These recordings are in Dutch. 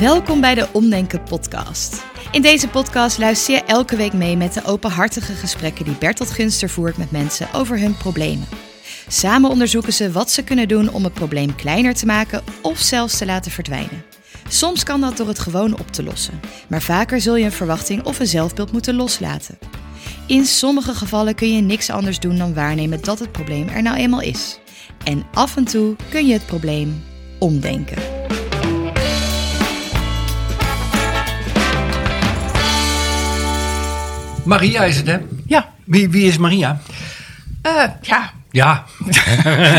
Welkom bij de Omdenken podcast. In deze podcast luister je elke week mee met de openhartige gesprekken die Bertolt Gunster voert met mensen over hun problemen. Samen onderzoeken ze wat ze kunnen doen om het probleem kleiner te maken of zelfs te laten verdwijnen. Soms kan dat door het gewoon op te lossen, maar vaker zul je een verwachting of een zelfbeeld moeten loslaten. In sommige gevallen kun je niks anders doen dan waarnemen dat het probleem er nou eenmaal is. En af en toe kun je het probleem omdenken. Maria is het, hè? Ja, Wie, wie is Maria? eh, ja, Ja.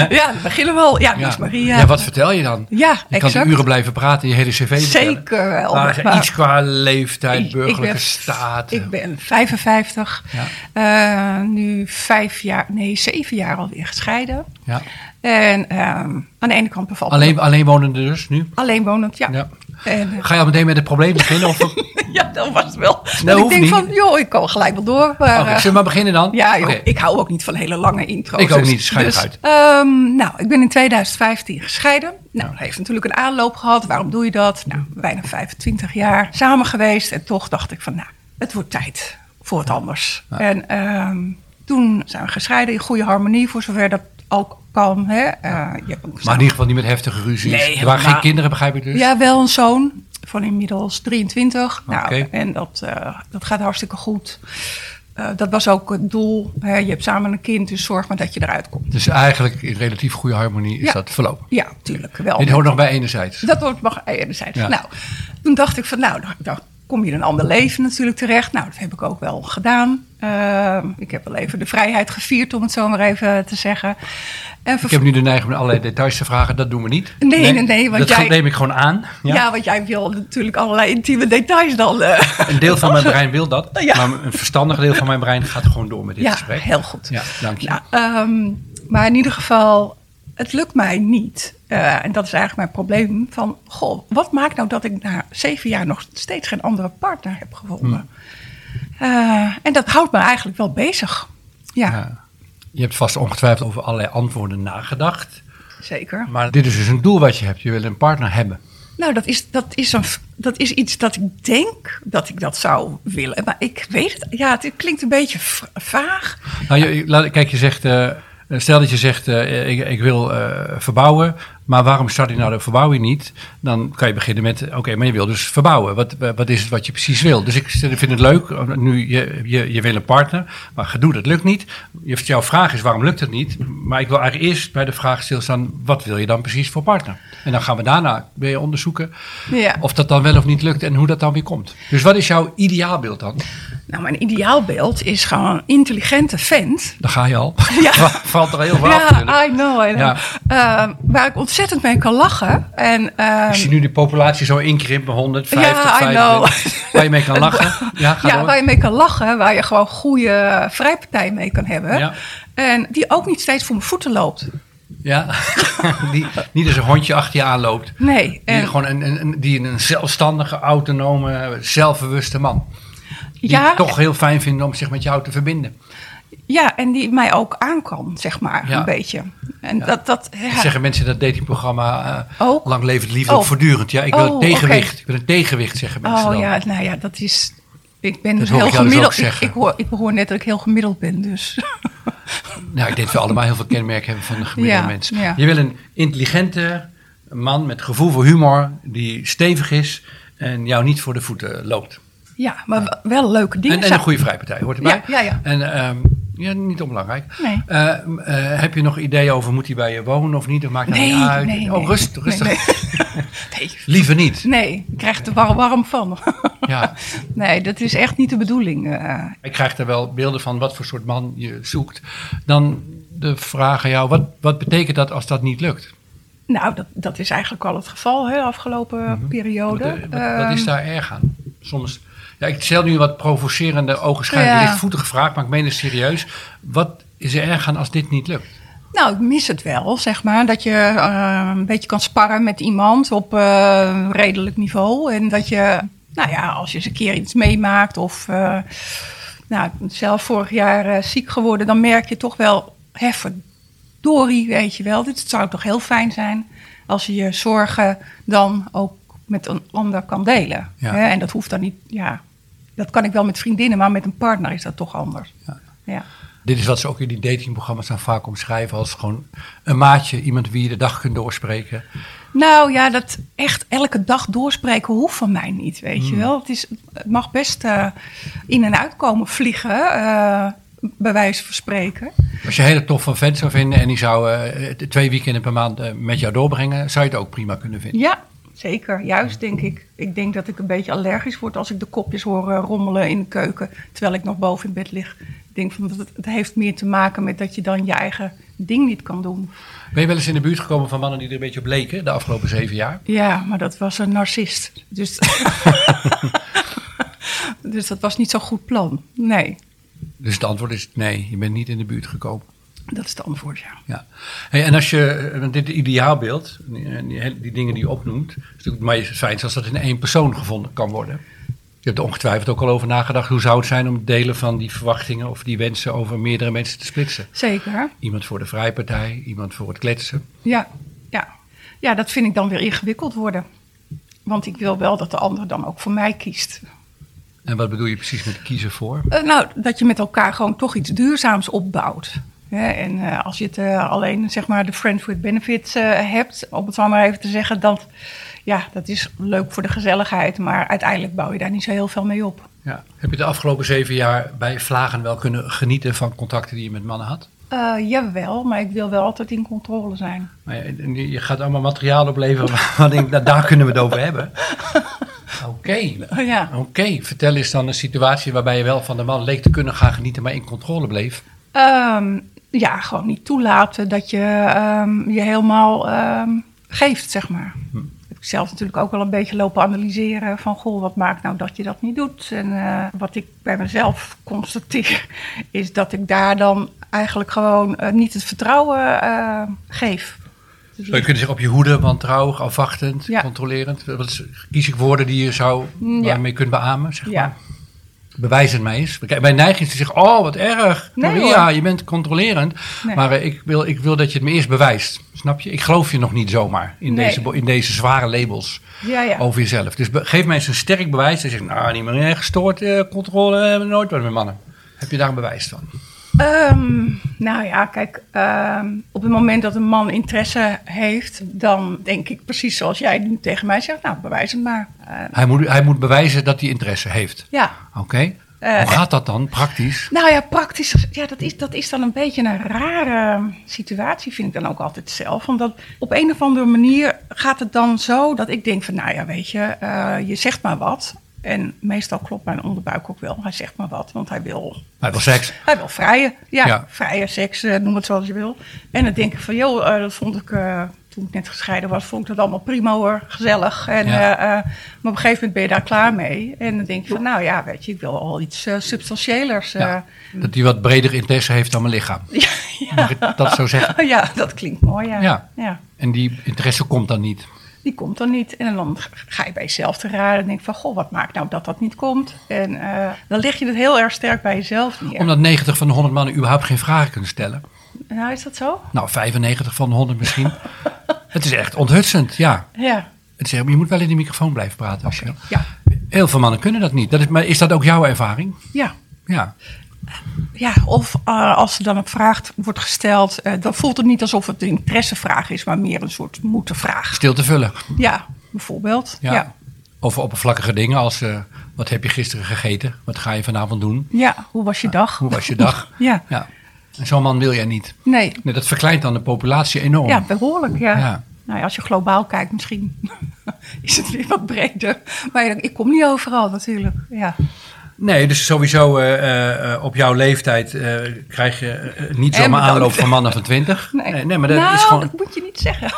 ja, we beginnen wel. Ja, ja. Miss Maria. Ja, wat vertel je dan? Ja, Je kan exact. uren blijven praten, je hele cv vertellen. Zeker wel. Maar, Maar- iets qua leeftijd, Ik- burgerlijke ik ben- staat. Ik ben 55, Ja. eh, nu vijf jaar, nee, zeven jaar alweer gescheiden. Ja. En ehm, aan de ene kant bevalt me- Alleen, alleen wonende dus nu? alleen wonend, ja. Ja. En, eh, Ga je al meteen met het probleem beginnen? Of... ja, dat was het wel. Dat ik denk niet. van, joh, ik kan gelijk wel door. Maar, eh, zullen we maar beginnen dan? ja, joh, ik hou ook niet van hele lange intro's. Ik ook niet, schijn dus, eruit. ehm, nou, ik ben in 2015 gescheiden. Nou, dat heeft natuurlijk een aanloop gehad. Waarom doe je dat? Nou, bijna 25 jaar samen geweest. En toch dacht ik van, nou, het wordt tijd voor wat anders. En ehm, toen zijn we gescheiden in goede harmonie, voor zover dat ook kan. Hè? Eh, je Maar in ieder geval niet met heftige ruzies. Nee, er waren geen kinderen, begrijp ik dus? ja, wel een zoon van inmiddels 23. Nou, en dat, eh, dat gaat hartstikke goed. Eh, dat was ook het doel. Hè? Je hebt samen een kind, dus zorg maar dat je eruit komt. Dus eigenlijk in relatief goede harmonie is Ja. dat verlopen. Ja, natuurlijk wel. Dit hoort nog bij enerzijds. Dat wordt mag enerzijds. Ja. Nou, toen dacht ik van, nou, dan, kom je in een ander leven natuurlijk terecht. Nou, dat heb ik ook wel gedaan. Ik heb wel even de vrijheid gevierd, om het zo maar even te zeggen. En Ik heb nu de neiging om allerlei details te vragen. Dat doen we niet. Nee, nee, nee, want dat jij- neem ik gewoon aan. Ja? ja. want jij wil natuurlijk allerlei intieme details dan. eh, Een deel van mijn brein wil dat. Ja. Maar een verstandig deel van mijn brein gaat gewoon door met dit ja, gesprek. heel goed. Ja, dank je. Nou, ehm, maar in ieder geval, het lukt mij niet. Eh, en dat is eigenlijk mijn probleem. Van, goh, wat maakt nou dat ik na zeven jaar nog steeds geen andere partner heb gevonden? Eh, en dat houdt me eigenlijk wel bezig. Ja, Ja. Je hebt vast ongetwijfeld over allerlei antwoorden nagedacht. zeker. Maar dit is dus een doel wat je hebt. Je wil een partner hebben. Nou, dat is, dat, is een, dat is iets dat ik denk dat ik dat zou willen. Maar ik weet het. Ja, het klinkt een beetje vaag. Nou, je, kijk, je zegt, eh, stel dat je zegt, eh, ik, ik wil eh, verbouwen, maar waarom start je nou de verbouwing niet? Dan kan je beginnen met, oké, maar je wil dus verbouwen. Wat, wat is het wat je precies wil? Dus ik vind het leuk, nu je, je, je wil een partner, maar gedoe, dat lukt niet. Jouw vraag is, waarom lukt het niet? Maar ik wil eigenlijk eerst bij de vraag stilstaan, wat wil je dan precies voor partner? En dan gaan we daarna weer onderzoeken Ja. of dat dan wel of niet lukt en hoe dat dan weer komt. Dus wat is jouw ideaalbeeld dan? Nou, mijn ideaalbeeld is gewoon een intelligente vent. Dan ga je al. Ja. Valt er heel veel af. Ja, I know. I know. Ja. Ehm, waar ik ontzettend mee kan lachen. En, ehm, Als je nu de populatie zo inkrimpt met 150, Ja, I 25, waar je mee kan lachen. Ja, ga ja, door. waar je mee kan lachen, waar je gewoon goede vrijpartij mee kan hebben. Ja. En die ook niet steeds voor mijn voeten loopt. Ja. die niet als een hondje achter je aanloopt. Nee. Die, En, gewoon een, een, een- die een zelfstandige, autonome, zelfbewuste man. Die ja, het toch heel fijn vinden om zich met jou te verbinden. Ja, en die mij ook aan kan, zeg maar, Ja. een beetje. En dat, dat, ja. Zeggen mensen in dat datingprogramma uh, Ook? Lang Leven het Liefde Oh. ook voortdurend. Ja, ik wil Oh, een tegenwicht. oké. Ik wil een tegenwicht, zeggen mensen Oh dan. ja, nou ja, dat is... Ik ben Dat dus heel dus gemiddeld. ik, hoor, ik hoor net dat ik heel gemiddeld ben, dus... Nou, ik denk dat we allemaal heel veel kenmerken hebben van een gemiddelde mens. Je wil een intelligente man met gevoel voor humor, die stevig is en jou niet voor de voeten loopt. Ja, maar wel leuke dingen. En, en een goede vrijpartij hoort erbij. Ja, ja, ja. En ehm, ja, niet onbelangrijk. Nee. Eh, eh, heb je nog ideeën over moet hij bij je wonen of niet? Of maakt dat Nee, niet uit? nee, oh, nee. rustig, rustig. Nee, nee. Liever niet. Nee, ik krijg er warm, warm van. Ja. Nee, dat is echt niet de bedoeling. eh. Ik krijg er wel beelden van wat voor soort man je zoekt. Dan de vraag aan jou, wat, wat betekent dat als dat niet lukt? nou, dat, dat is eigenlijk al het geval, hè, de afgelopen periode. Wat, wat, wat is Ehm, daar erg aan? Soms, ja, ik stel nu wat provocerende, ogenschijnlijk Ja. lichtvoetige vraag, maar ik meen het serieus. Wat is er erg aan als dit niet lukt? Nou, ik mis het wel, zeg maar. Dat je eh, een beetje kan sparren met iemand op eh, redelijk niveau. En dat je, nou ja, als je eens een keer iets meemaakt of... eh, nou, zelf vorig jaar ziek geworden, dan merk je toch wel... Hè, verdorie, weet je wel. Dit zou toch heel fijn zijn als je je zorgen dan ook met een ander kan delen. Ja. Hè? En dat hoeft dan niet, ja, dat kan ik wel met vriendinnen, maar met een partner is dat toch anders. Ja. Ja. Dit is wat ze ook in die datingprogramma's dan vaak omschrijven als gewoon een maatje, iemand wie je de dag kunt doorspreken. Nou ja, dat echt elke dag doorspreken hoeft van mij niet, weet je wel. Het, is, het mag best eh, in en uitkomen vliegen, eh, bij wijze van spreken. Als je een hele toffe vent zou vinden en die zou eh, twee weekenden per maand met jou doorbrengen, zou je het ook prima kunnen vinden. Ja, zeker. Juist, denk ik. Ik denk dat ik een beetje allergisch word als ik de kopjes hoor eh, rommelen in de keuken, terwijl ik nog boven in bed lig. Ik denk van, dat het, het heeft meer te maken met dat je dan je eigen ding niet kan doen. Ben je wel eens in de buurt gekomen van mannen die er een beetje op leken de afgelopen zeven jaar? Ja, maar dat was een narcist. Dus, dus dat was niet zo'n goed plan. Nee, Dus het antwoord is nee, je bent niet in de buurt gekomen. Dat is het antwoord, ja. Ja. Hey, en als je, dit ideaalbeeld, die, die, dingen die je opnoemt, is natuurlijk maar fijn als dat in één persoon gevonden kan worden. Je hebt er ongetwijfeld ook al over nagedacht. Hoe zou het zijn om delen van die verwachtingen of die wensen over meerdere mensen te splitsen? Zeker. Iemand voor de vrijpartij, iemand voor het kletsen. Ja, ja. ja, dat vind ik dan weer ingewikkeld worden. Want ik wil wel dat de ander dan ook voor mij kiest. En wat bedoel je precies met kiezen voor? Eh, nou, dat je met elkaar gewoon toch iets duurzaams opbouwt. Hè, en eh, als je het eh, alleen, zeg maar, de friends with benefits eh, hebt, om het zo maar even te zeggen, dan, ja, dat is leuk voor de gezelligheid, maar uiteindelijk bouw je daar niet zo heel veel mee op. Ja. Heb je de afgelopen zeven jaar bij Vlagen wel kunnen genieten van contacten die je met mannen had? Jawel, maar ik wil wel altijd in controle zijn. Maar je, je gaat allemaal materiaal opleveren waar ik nou, daar kunnen we het over hebben. Oké, ja. oké. Vertel eens dan een situatie waarbij je wel van de man leek te kunnen gaan genieten, maar in controle bleef. Ehm, ja, gewoon niet toelaten dat je ehm, je helemaal ehm, geeft, zeg maar. Heb ik zelf natuurlijk ook wel een beetje lopen analyseren van... goh, wat maakt nou dat je dat niet doet? En eh, wat ik bij mezelf constateer... is dat ik daar dan eigenlijk gewoon eh, niet het vertrouwen eh, geef. Dus Zou je kunnen zeggen op je hoede, wantrouwig, afwachtend, Ja. controlerend? Wat is, kies ik woorden die je zou, Mm, ja. waarmee kunt beamen, zeg maar? Bewijs het mij eens. Neiging is te zeggen, oh wat erg, Nee, Maria, hoor. je bent controlerend. Nee. Maar eh, ik, wil, ik wil dat je het me eerst bewijst, snap je? Ik geloof je nog niet zomaar in, Nee. deze, in deze zware labels ja, ja. over jezelf. Dus geef mij eens een sterk bewijs. Dan zeg nou, niet meer gestoord, eh, controle, hebben we nooit wat met mannen. Heb je daar een bewijs van? Ehm, nou ja, kijk, ehm, op het moment dat een man interesse heeft, dan denk ik precies zoals jij nu tegen mij zegt. Nou, bewijs het maar. Eh, Hij moet, hij moet bewijzen dat hij interesse heeft. ja. Oké. Eh, Hoe gaat dat dan, praktisch? Nou ja, praktisch, ja, dat is, dat is dan een beetje een rare situatie, vind ik dan ook altijd zelf. Want op een of andere manier gaat het dan zo dat ik denk van, nou ja, weet je, eh, je zegt maar wat. En meestal klopt mijn onderbuik ook wel. Hij zegt maar wat, want hij wil Hij wil seks. Hij wil vrije, ja, Ja. vrije seks, eh, noem het zoals je wil. En dan denk ik van, joh, eh, dat vond ik, eh, toen ik net gescheiden was, vond ik dat allemaal prima hoor, gezellig. En, Ja. maar op een gegeven moment ben je daar klaar mee. En dan denk je van, nou ja, weet je, ik wil al iets substantiëlers. Ja. Dat hij wat breder interesse heeft dan mijn lichaam. Ja, Mag ik dat zo zeggen? ja, dat klinkt mooi, ja. En die interesse komt dan niet. Die komt dan niet. En dan ga je bij jezelf te raden en denk van, goh, wat maakt nou dat dat niet komt? En eh, dan leg je het heel erg sterk bij jezelf neer. Omdat 90 van de 100 mannen überhaupt geen vragen kunnen stellen. Nou, is dat zo? Nou, 95 van de 100 misschien. het is echt onthutsend, ja. Ja. Het is, je moet wel in de microfoon blijven praten. Als je. Ja. Heel veel mannen kunnen dat niet. Dat is, maar is dat ook jouw ervaring? Ja. Ja. Ja, of eh, als er dan een vraag wordt gesteld, eh, dan voelt het niet alsof het een interessevraag is, maar meer een soort moeten-vraag. Stil te vullen. Ja, bijvoorbeeld. Ja. Ja. ja. Over oppervlakkige dingen als... eh, wat heb je gisteren gegeten? Wat ga je vanavond doen? hoe was je dag? Hoe was je dag? Ja, Ja. Zo'n man wil jij niet. nee. Nee, dat verkleint dan de populatie enorm. Ja, behoorlijk, ja. Ja. Nou ja, als je globaal kijkt, misschien is het weer wat breder. Maar ja, ik kom niet overal natuurlijk. Ja, Nee, dus sowieso eh, eh, op jouw leeftijd eh, krijg je niet zomaar aanloop van mannen van 20. nee. nee, maar dat nou, is gewoon... dat moet je niet zeggen.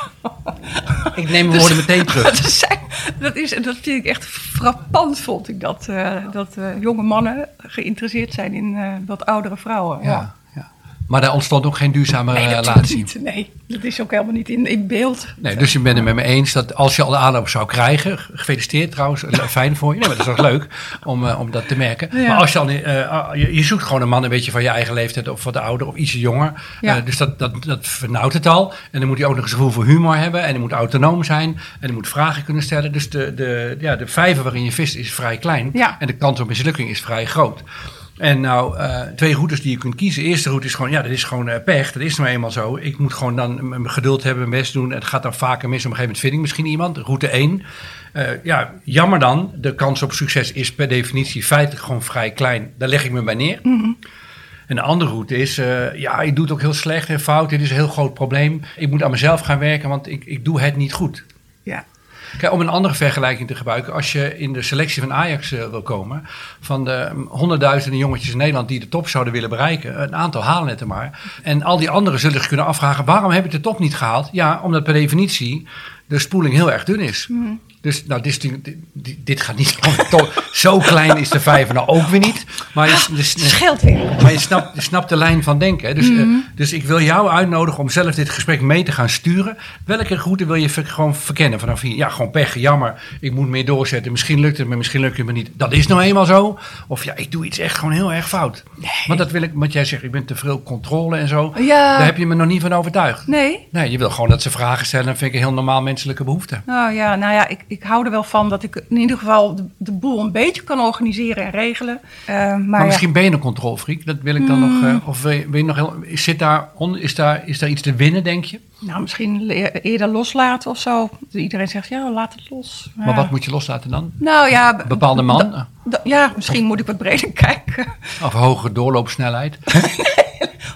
Ik neem mijn woorden meteen terug. Dat, zijn, dat, is, dat vind ik echt frappant, vond ik. Dat, dat jonge mannen geïnteresseerd zijn in wat oudere vrouwen. Ja, ja. Maar daar ontstond ook geen duurzame Nee, relatie. niet. Nee, dat is ook helemaal niet in, in beeld. Nee, dus je bent het met me eens dat als je al de aanloop zou krijgen, gefeliciteerd trouwens, eh, fijn voor je. Nee, maar dat is toch leuk om, eh, om dat te merken. Ja. Maar als je al, eh, ah, je, je zoekt gewoon een man een beetje van je eigen leeftijd of wat ouder of ietsje jonger. Ja. Eh, dus dat, dat, dat vernauwt het al. En dan moet hij ook nog eens gevoel voor humor hebben en hij moet autonoom zijn en hij moet vragen kunnen stellen. Dus de, de, ja, de vijver waarin je vist is vrij klein Ja. en de kans op mislukking is vrij groot. En nou, eh, twee routes die je kunt kiezen. De eerste route is gewoon, ja, dat is gewoon eh, pech. Dat is nou eenmaal zo. Ik moet gewoon dan mijn geduld hebben, mijn best doen. En het gaat dan vaker mis. Op een gegeven moment vind ik misschien iemand. Route 1. Eh, ja, jammer dan. De kans op succes is per definitie feitelijk gewoon vrij klein. Daar leg ik me bij neer. En de andere route is, ja, je doet het ook heel slecht en fout. Dit is een heel groot probleem. Ik moet aan mezelf gaan werken, want ik, ik doe het niet goed. Ja. Kijk, om een andere vergelijking te gebruiken. Als je in de selectie van Ajax eh, wil komen. Van de honderdduizenden jongetjes in Nederland die de top zouden willen bereiken. Een aantal halen het maar. En al die anderen zullen zich kunnen afvragen. Waarom heb ik de top niet gehaald? Ja, omdat per definitie de spoeling heel erg dun is. Dus nou, dit, dit, dit gaat niet zo- klein is de vijver nou ook weer niet. Maar je, dus, scheelt weer. maar je snapt, je snapt de lijn van denken. Dus, eh, Mhm. dus ik wil jou uitnodigen om zelf dit gesprek mee te gaan sturen. Welke route wil je ver- gewoon verkennen vanaf hier? Ja, gewoon pech, jammer. Ik moet meer doorzetten. Misschien lukt het me, misschien lukt het me niet. Dat is nou eenmaal zo. Of ja, ik doe iets echt gewoon heel erg fout. Want dat wil ik, wat jij zegt, ik ben te veel controle en zo. Ja. Daar heb je me nog niet van overtuigd. Nee? Nee, je wil gewoon dat ze vragen stellen. Dat vind ik een heel normaal menselijke behoefte. Nou ja, nou ja ik, ik hou er wel van dat ik in ieder geval de, de boel een beetje kan organiseren en regelen. Eh, maar Maar ja, Hmm. misschien ben je een controlfreak. Dat wil ik dan nog. eh, of wil je, nog heel, zit daar, on- is, daar, is daar iets te winnen, denk je? nou, misschien eerder loslaten of zo. Iedereen zegt, ja, laat het los. Maar Ja. wat moet je loslaten dan? Nou ja, Bepaalde man? ja, misschien moet ik wat breder kijken. Of hogere doorloopsnelheid?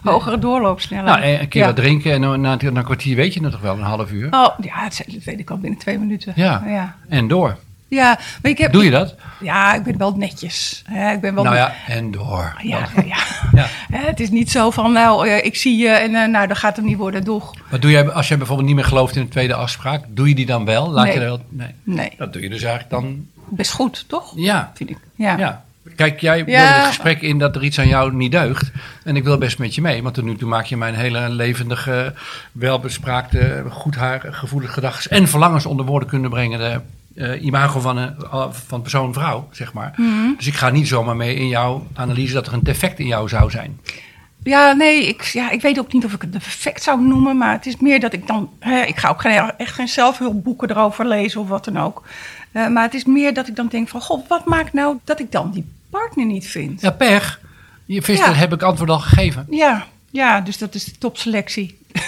Hogere doorloopsnelheid. Nou, een keer ja. wat drinken en na, na een kwartier weet je het toch wel, een half uur. Oh, ja, dat dat weet ik al binnen twee minuten. Ja. ja. En door. Ja, maar ik heb... Doe je dat? Ja, ik ben wel netjes. Ik ben wel... Nou ja, en door. Ja, Dat- ja, ja. Ja. Hè, Het is niet zo van, nou, eh, ik zie je en eh, nou, dat gaat hem niet worden, doeg. Wat doe jij als jij bijvoorbeeld niet meer gelooft in een tweede afspraak? Doe je die dan wel? Laat Nee. je wel? Nee. Nee, Dat doe je dus eigenlijk dan. best goed, toch? Ja. Vind ik. Ja. ja. Kijk, jij Ja. het gesprek in dat er iets aan jou niet deugt. En ik wil best met je mee. Want tot nu toe maak je mijn hele levendige, welbespraakte, goed haar, gevoelige gedachten en verlangens onder woorden kunnen brengen. De eh, imago van, een, van persoon-vrouw, zeg maar. Mhm. Dus ik ga niet zomaar mee in jouw analyse dat er een defect in jou zou zijn. Ja, nee, ik, ja, ik weet ook niet of ik het perfect zou noemen, maar het is meer dat ik dan, hè, ik ga ook geen, echt geen zelfhulpboeken erover lezen of wat dan ook. Eh, maar het is meer dat ik dan denk van, god, wat maakt nou dat ik dan die partner niet vind? Ja, pech. Je vist, Ja. dat heb ik antwoord al gegeven. Ja, ja, dus dat is de topselectie.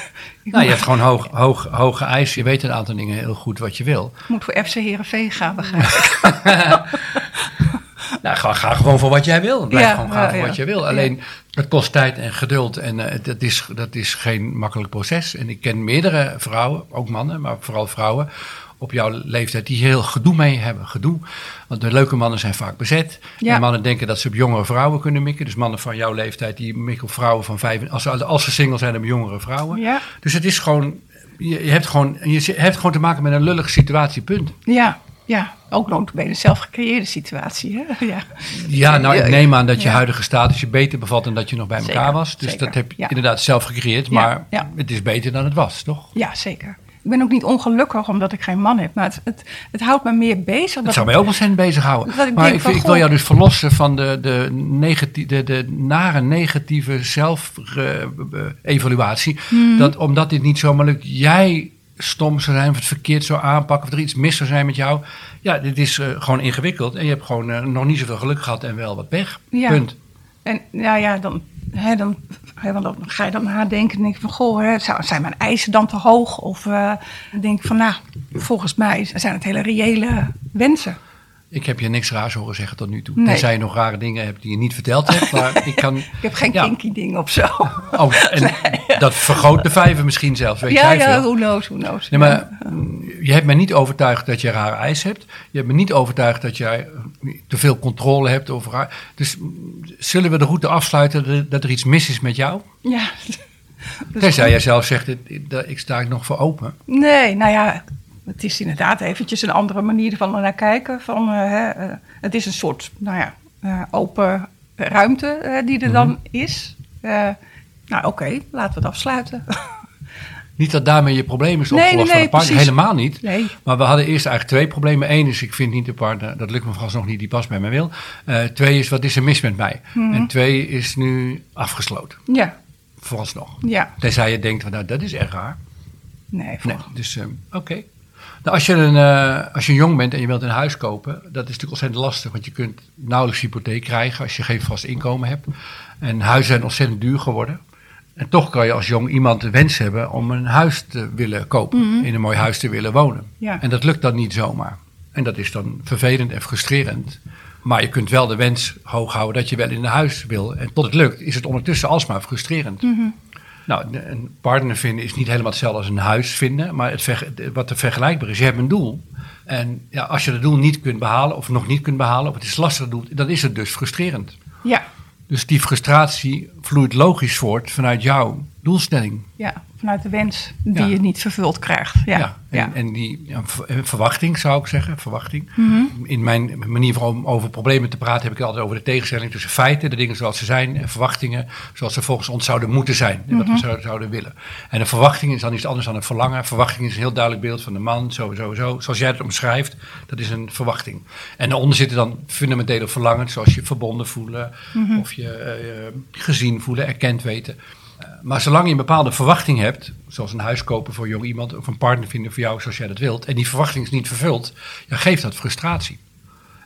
Nou, je hebt gewoon hoog, hoog, hoge eisen. Je weet een aantal dingen heel goed wat je wil. moet voor FC Heerenveen gaan, begrijp ik. Nou, ga, ga gewoon voor wat jij wil. Blijf Ja, gewoon gaan ja, voor wat jij wil. Alleen, het kost tijd en geduld. En eh, dat, is, dat is geen makkelijk proces. En ik ken meerdere vrouwen, ook mannen, maar vooral vrouwen... op jouw leeftijd die heel gedoe mee hebben. Gedoe. Want de leuke mannen zijn vaak bezet. Ja. En mannen denken dat ze op jongere vrouwen kunnen mikken. Dus mannen van jouw leeftijd die mikken op vrouwen van vijf... Als ze, als ze single zijn, hebben jongere vrouwen. Ja. Dus het is gewoon... Je, hebt gewoon, je hebt gewoon te maken met een lullige situatie, punt. Ja, ja, ook bij een zelf gecreëerde situatie. Hè? Ja. Ja, nou, ik neem aan dat je ja. huidige status je beter bevalt dan dat je nog bij Zeker, elkaar was. Dus zeker, dat heb je ja. inderdaad zelf gecreëerd, maar het is beter dan het was, toch? ja, zeker. Ik ben ook niet ongelukkig omdat ik geen man heb, maar het, het, het houdt me meer bezig. Dat zou mij ook ontzettend bezighouden. Dat ik maar ik, van, ik wil jou dus verlossen van de, de, negati de, de nare negatieve zelf-evaluatie. Mhm. Dat omdat dit niet zomaar lukt, jij stom zou zijn of het verkeerd zou aanpakken of er iets mis zou zijn met jou. Ja, dit is eh, gewoon ingewikkeld en je hebt gewoon eh, nog niet zoveel geluk gehad en wel wat pech. Ja. Punt. En ja, ja dan, hè, dan, hè, ga je dan nadenken en denk van, goh, hè, zijn mijn eisen dan te hoog? Of eh, dan denk ik van, nou, volgens mij zijn het hele reële wensen. Ik heb je niks raars horen zeggen tot nu toe. Nee. Tenzij je nog rare dingen hebt die je niet verteld hebt. Maar ik kan. Ik heb geen Ja. kinky ding of zo. Oh, en dat vergroot de vijver misschien zelfs. Weet ja, jij ja, veel. who knows, who knows. Nee, maar je hebt mij niet overtuigd dat je rare eis hebt. Je hebt me niet overtuigd dat jij eh, te veel controle hebt over haar. Dus mm, zullen we de route afsluiten dat- er iets mis is met jou? Ja. Dus Tenzij jij zelf zegt, ik, ik sta ik nog voor open. Nee, nou ja, het is inderdaad eventjes een andere manier van naar kijken. Van, eh, hè, eh, het is een soort, nou ja, eh, open ruimte die er dan is. Eh, Nou, oké, laten we het afsluiten. Niet dat daarmee je probleem is Nee, opgelost nee, van de partner. precies. Helemaal niet. Nee. Maar we hadden eerst eigenlijk twee problemen. Eén is, ik vind niet de partner, dat lukt me nog niet, die past bij mij wil. Twee is, wat is er mis met mij? Mhm. En twee is nu afgesloten, Ja, vooralsnog. ja. Tenzij je denkt, van, nou, dat is erg raar. Nee, voor- Nee, dus ehm, oké. Nou, als, je een, eh, als je jong bent en je wilt een huis kopen, dat is natuurlijk ontzettend lastig. Want je kunt nauwelijks hypotheek krijgen als je geen vast inkomen hebt. En huizen zijn ontzettend duur geworden. En toch kan je als jong iemand de wens hebben om een huis te willen kopen. In een mooi huis te willen wonen. Ja. En dat lukt dan niet zomaar. En dat is dan vervelend en frustrerend. Maar je kunt wel de wens hoog houden dat je wel in een huis wil. En tot het lukt, is het ondertussen alsmaar frustrerend. Nou, een partner vinden is niet helemaal hetzelfde als een huis vinden. Maar het wat er vergelijkbaar is, je hebt een doel. En ja, als je dat doel niet kunt behalen, of nog niet kunt behalen, of het is lastig doel, dan is het dus frustrerend. Ja, Dus die frustratie vloeit logisch voort vanuit jouw doelstelling. ja, vanuit de wens die Ja. je niet vervuld krijgt. Ja, Ja, en, ja. en die eh, verwachting zou ik zeggen, verwachting. Mhm. In mijn manier om over problemen te praten heb ik altijd over de tegenstelling tussen feiten, de dingen zoals ze zijn, en verwachtingen zoals ze volgens ons zouden moeten zijn. En wat we Mhm. zouden, willen. En een verwachting is dan iets anders dan een verlangen. Verwachting is een heel duidelijk beeld van de man, zo, zo, zo. Zoals jij het omschrijft, dat is een verwachting. En daaronder zitten dan fundamentele verlangens, zoals je verbonden voelen, Mhm. of je eh, eh, gezien voelen, erkend weten. Eh, Maar zolang je een bepaalde verwachting hebt, zoals een huis kopen voor jong iemand of een partner vinden voor jou zoals jij dat wilt, en die verwachting is niet vervuld, ja, geeft dat frustratie.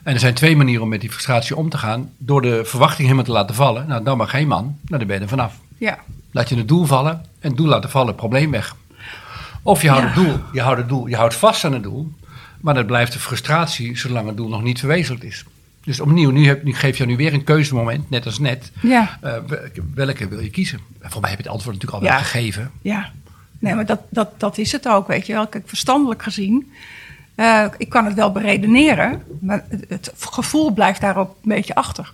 En er zijn twee manieren om met die frustratie om te gaan. Door de verwachting helemaal te laten vallen, nou dan maar geen man, nou dan ben je er vanaf. ja. Laat je het doel vallen en het doel laten vallen, probleem weg. Of je houdt, Ja. het doel, je houdt het doel, je houdt vast aan het doel, maar dat blijft de frustratie zolang het doel nog niet verwezenlijkt is. Dus opnieuw, nu, heb, nu geef je nu weer een keuzemoment, net als net. Ja. Eh, welke, wil je kiezen? En voor mij heb je het antwoord natuurlijk al wel gegeven. Ja, nee, maar dat, dat, dat is het ook, weet je wel. Kijk, verstandelijk gezien, eh, ik kan het wel beredeneren, maar het, gevoel blijft daarop een beetje achter.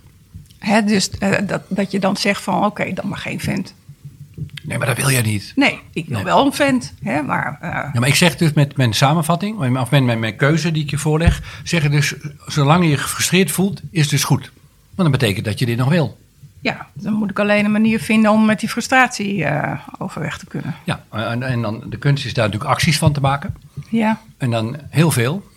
Hè, dus eh, dat, dat je dan zegt van, oké, dan maar geen vent. Nee, maar dat wil je niet. Nee, ik wil Nee. wel een vent, hè, maar... eh, Ja, maar ik zeg dus met mijn samenvatting, of met mijn, mijn keuze die ik je voorleg, zeg dus, zolang je je gefrustreerd voelt, is het dus goed. Want dat betekent dat je dit nog wil. ja, dan moet ik alleen een manier vinden om met die frustratie eh, overweg te kunnen. Ja, en, en dan de kunst is daar natuurlijk acties van te maken. Ja, En dan heel veel.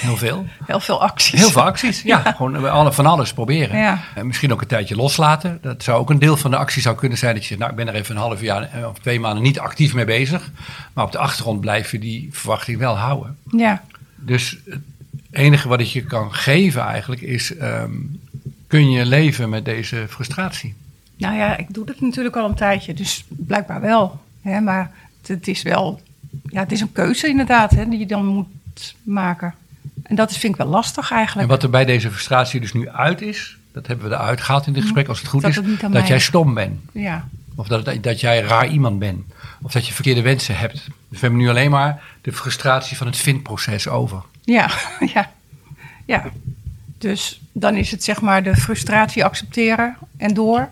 Heel veel. heel veel acties. Heel veel acties. Ja, gewoon alle, van alles proberen. Ja. En misschien ook een tijdje loslaten. Dat zou ook een deel van de actie zou kunnen zijn. Dat je zegt, nou, ik ben er even een half jaar eh, of twee maanden niet actief mee bezig. Maar op de achtergrond blijf je die verwachting wel houden. Ja, Dus het enige wat ik je kan geven eigenlijk is... ehm, kun je leven met deze frustratie? nou ja, ik doe het natuurlijk al een tijdje, dus blijkbaar wel. Hè, maar het, het is wel, ja, het is een keuze inderdaad, hè, die je dan moet maken. En dat vind ik wel lastig En eigenlijk. wat er bij deze frustratie dus nu uit is... dat hebben we eruit gehaald in dit gesprek als het goed Dat is... het dat jij stom bent. Ja, Of dat, dat jij raar iemand bent. Of dat je verkeerde wensen hebt. Dus we hebben nu alleen maar de frustratie van het vindproces over. ja, ja, ja. Dus dan is het zeg maar de frustratie accepteren en door.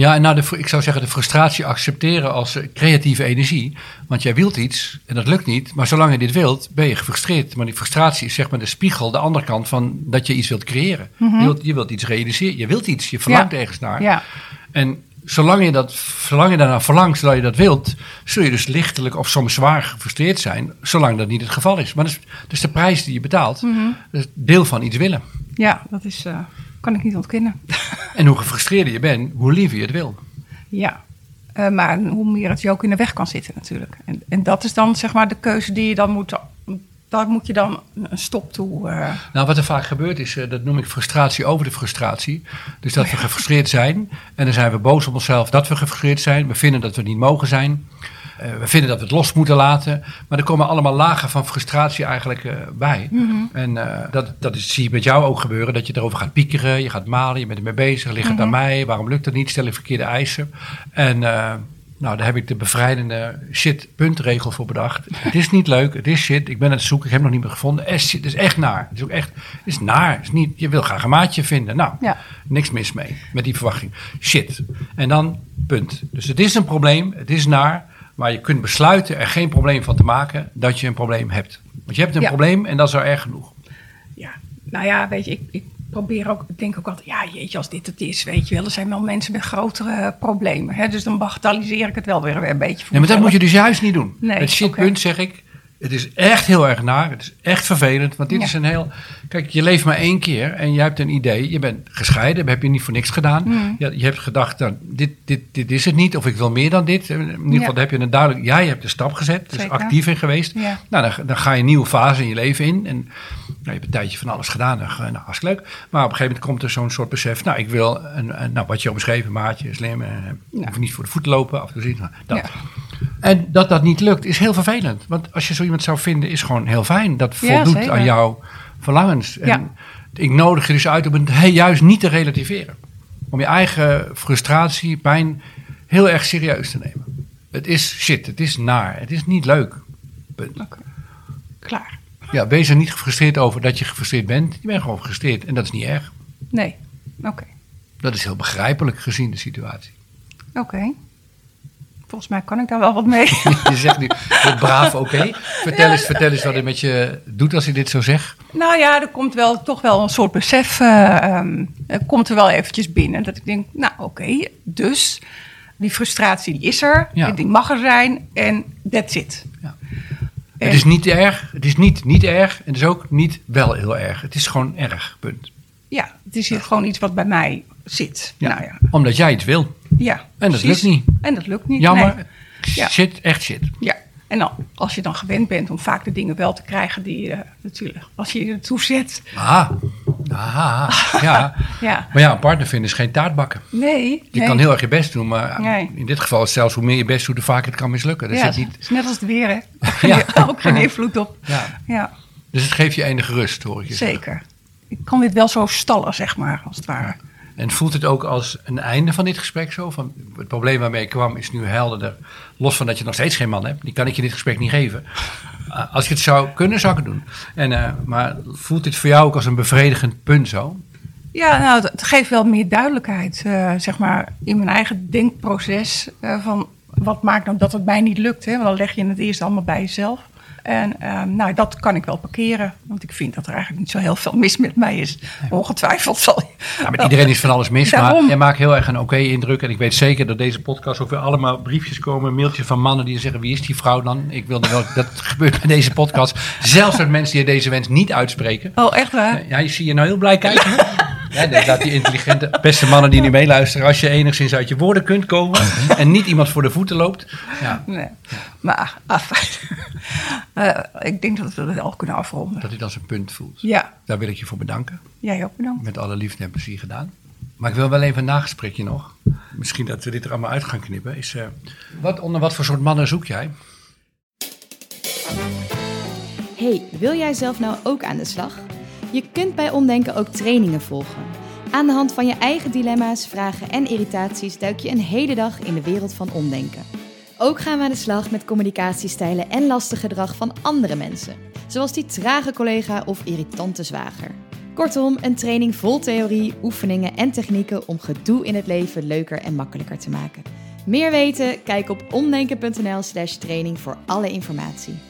Ja, en nou, de, ik zou zeggen de frustratie accepteren als eh, creatieve energie. Want jij wilt iets en dat lukt niet. Maar zolang je dit wilt, ben je gefrustreerd. Maar die frustratie is zeg maar de spiegel, de andere kant van dat je iets wilt creëren. je, wilt, je wilt iets realiseren. Je wilt iets. Je verlangt Ja. ergens naar. Ja, En zolang je, dat, zolang je daarnaar verlangt, zolang je dat wilt, zul je dus lichtelijk of soms zwaar gefrustreerd zijn, zolang dat niet het geval is. Maar dat is, dat is de prijs die je betaalt. Dat is deel van iets willen. ja dat is, eh, kan ik niet ontkennen. En hoe gefrustreerder je bent, hoe liever je het wil. Ja, Eh, maar hoe meer het je ook in de weg kan zitten natuurlijk. En, en dat is dan zeg maar de keuze die je dan moet... Daar moet je dan een stop toe... eh, Nou, wat er vaak gebeurt is, eh, dat noem ik frustratie over de frustratie. Dus dat we gefrustreerd zijn en dan zijn we boos op onszelf dat we gefrustreerd zijn. We vinden dat we niet mogen zijn. Eh, we vinden dat we het los moeten laten. Maar er komen allemaal lagen van frustratie eigenlijk bij. En eh, dat, dat is, zie je met jou ook gebeuren, dat je erover gaat piekeren. Je gaat malen, je bent ermee bezig. Ligt het aan mij? Waarom lukt het niet? Stel ik verkeerde eisen? En... nou, daar heb ik de bevrijdende shit-puntregel voor bedacht. Het is niet leuk, het is shit. Ik ben aan het zoeken, ik heb het nog niet meer gevonden. Het is, shit, het is echt naar. Het is ook echt, het is naar. Het is niet, je wil graag een maatje vinden. Nou, Ja. niks mis mee met die verwachting. Shit. En dan punt. Dus het is een probleem, het is naar. Maar je kunt besluiten er geen probleem van te maken dat je een probleem hebt. Want je hebt een Ja. probleem en dat is al erg genoeg. ja, nou ja, weet je, ik, ik, probeer ook, ik denk ook altijd, ja jeetje, als dit het is, weet je wel. Er zijn wel mensen met grotere problemen. Hè? Dus dan bagatelliseer ik het wel weer een beetje. Nee, maar dat moet je dus juist niet doen. Nee, het shitpunt oké. zeg ik, het is echt heel erg naar. Het is echt vervelend, want dit Ja. is een heel... Kijk, je leeft maar één keer en je hebt een idee. Je bent gescheiden, heb je niet voor niks gedaan. Mm. Je, je hebt gedacht, nou, dit, dit, dit is het niet, of ik wil meer dan dit. In ieder geval Ja. heb je een duidelijk... Jij hebt de stap gezet, dus Zeker. actief in geweest. Ja. Nou, dan, dan ga je een nieuwe fase in je leven in. En je hebt een tijdje van alles gedaan. Nou, nou, hartstikke leuk. Maar op een gegeven moment komt er zo'n soort besef. Nou, ik wil, een, een- nou, wat je al beschreven, maatje, slim. En, Ja. Hoef niet voor de voeten lopen, af en toe zien. Nou, dat. Ja. En dat dat niet lukt, is heel vervelend. Want als je zo iemand zou vinden, is gewoon heel fijn. Dat voldoet aan jouw verlangens. En ik nodig je dus uit om het he- juist niet te relativeren. Om je eigen frustratie, pijn heel erg serieus te nemen. Het is shit, het is naar, het is niet leuk. Punt. Klaar. Ja, wees er niet gefrustreerd over dat je gefrustreerd bent. Je bent gewoon gefrustreerd en dat is niet erg. Nee. Oké. Dat is heel begrijpelijk gezien de situatie. Oké. Volgens mij kan ik daar wel wat mee. je zegt nu braaf, oké. Vertel, eens, vertel eens wat het met je doet als je dit zo zegt. Nou ja, er komt wel toch wel een soort besef, er komt er wel eventjes binnen. Dat ik denk, nou oké, dus die frustratie die is er, Ja. die mag er zijn en that's it. Ja. Het is niet erg, het is niet niet erg en het is ook niet wel heel erg. Het is gewoon erg, punt. Ja, het is hier gewoon iets wat bij mij zit. Ja. Nou ja, Omdat jij het wil. ja En dat precies. lukt niet. En dat lukt niet. Jammer. nee. Ja. Shit, echt shit. Ja, en dan, als je dan gewend bent om vaak de dingen wel te krijgen die je natuurlijk, als je je ertoe zet. Ah, ah, ja. Ja, Maar ja, een partner vinden is geen taartbakken. nee. Je nee. kan heel erg je best doen, maar Nee. in dit geval is zelfs hoe meer je best doet, hoe vaker het kan mislukken. Dus, ja, het het niet, is net als het weer, hè. Ook geen, Ja. ook geen invloed op. ja. Ja, dus het geeft je enige rust, hoor ik je zeggen. zeker. Ik kan dit wel zo stallen, zeg maar, als het ware. En voelt het ook als een einde van dit gesprek zo? Van, het probleem waarmee ik kwam is nu helderder. Los van dat je nog steeds geen man hebt. Die kan ik je dit gesprek niet geven. Uh, als je het zou kunnen, zou ik het doen. En, eh, maar voelt dit voor jou ook als een bevredigend punt zo? Ja, nou, het- geeft wel meer duidelijkheid, eh, zeg maar, in mijn eigen denkproces. eh, van wat maakt nou dat het mij niet lukt? Hè? Want dan leg je het eerst allemaal bij jezelf. En eh, nou, dat kan ik wel parkeren. Want ik vind dat er eigenlijk niet zo heel veel mis met mij is. Ongetwijfeld zal je. Ja, met iedereen is van alles mis, maar jij maakt heel erg een oké indruk. En ik weet zeker dat deze podcast ook weer allemaal briefjes komen, mailtjes van mannen die zeggen: wie is die vrouw dan? Ik wilde wel, dat gebeurt bij deze podcast. Zelfs met mensen die deze wens niet uitspreken. Oh, echt waar? Ja, je zie je nou heel blij kijken. Ja, inderdaad, die intelligente, beste mannen die nu meeluisteren. Als je enigszins uit je woorden kunt komen en niet iemand voor de voeten loopt. Ja, Nee. Maar, afijn. Eh, ik denk dat we het al kunnen afronden. dat hij dan zijn punt voelt. Ja, Daar wil ik je voor bedanken. jij ook bedankt. Met alle liefde en plezier gedaan. Maar ik wil wel even een nagesprekje nog. Misschien dat we dit er allemaal uit gaan knippen. Is, eh, wat, onder wat voor soort mannen zoek jij? Hey, wil jij zelf nou ook aan de slag? Je kunt bij Omdenken ook trainingen volgen. Aan de hand van je eigen dilemma's, vragen en irritaties duik je een hele dag in de wereld van omdenken. Ook gaan we aan de slag met communicatiestijlen en lastig gedrag van andere mensen, zoals die trage collega of irritante zwager. Kortom, een training vol theorie, oefeningen en technieken om gedoe in het leven leuker en makkelijker te maken. Meer weten? Kijk op omdenken.nl/slash training voor alle informatie.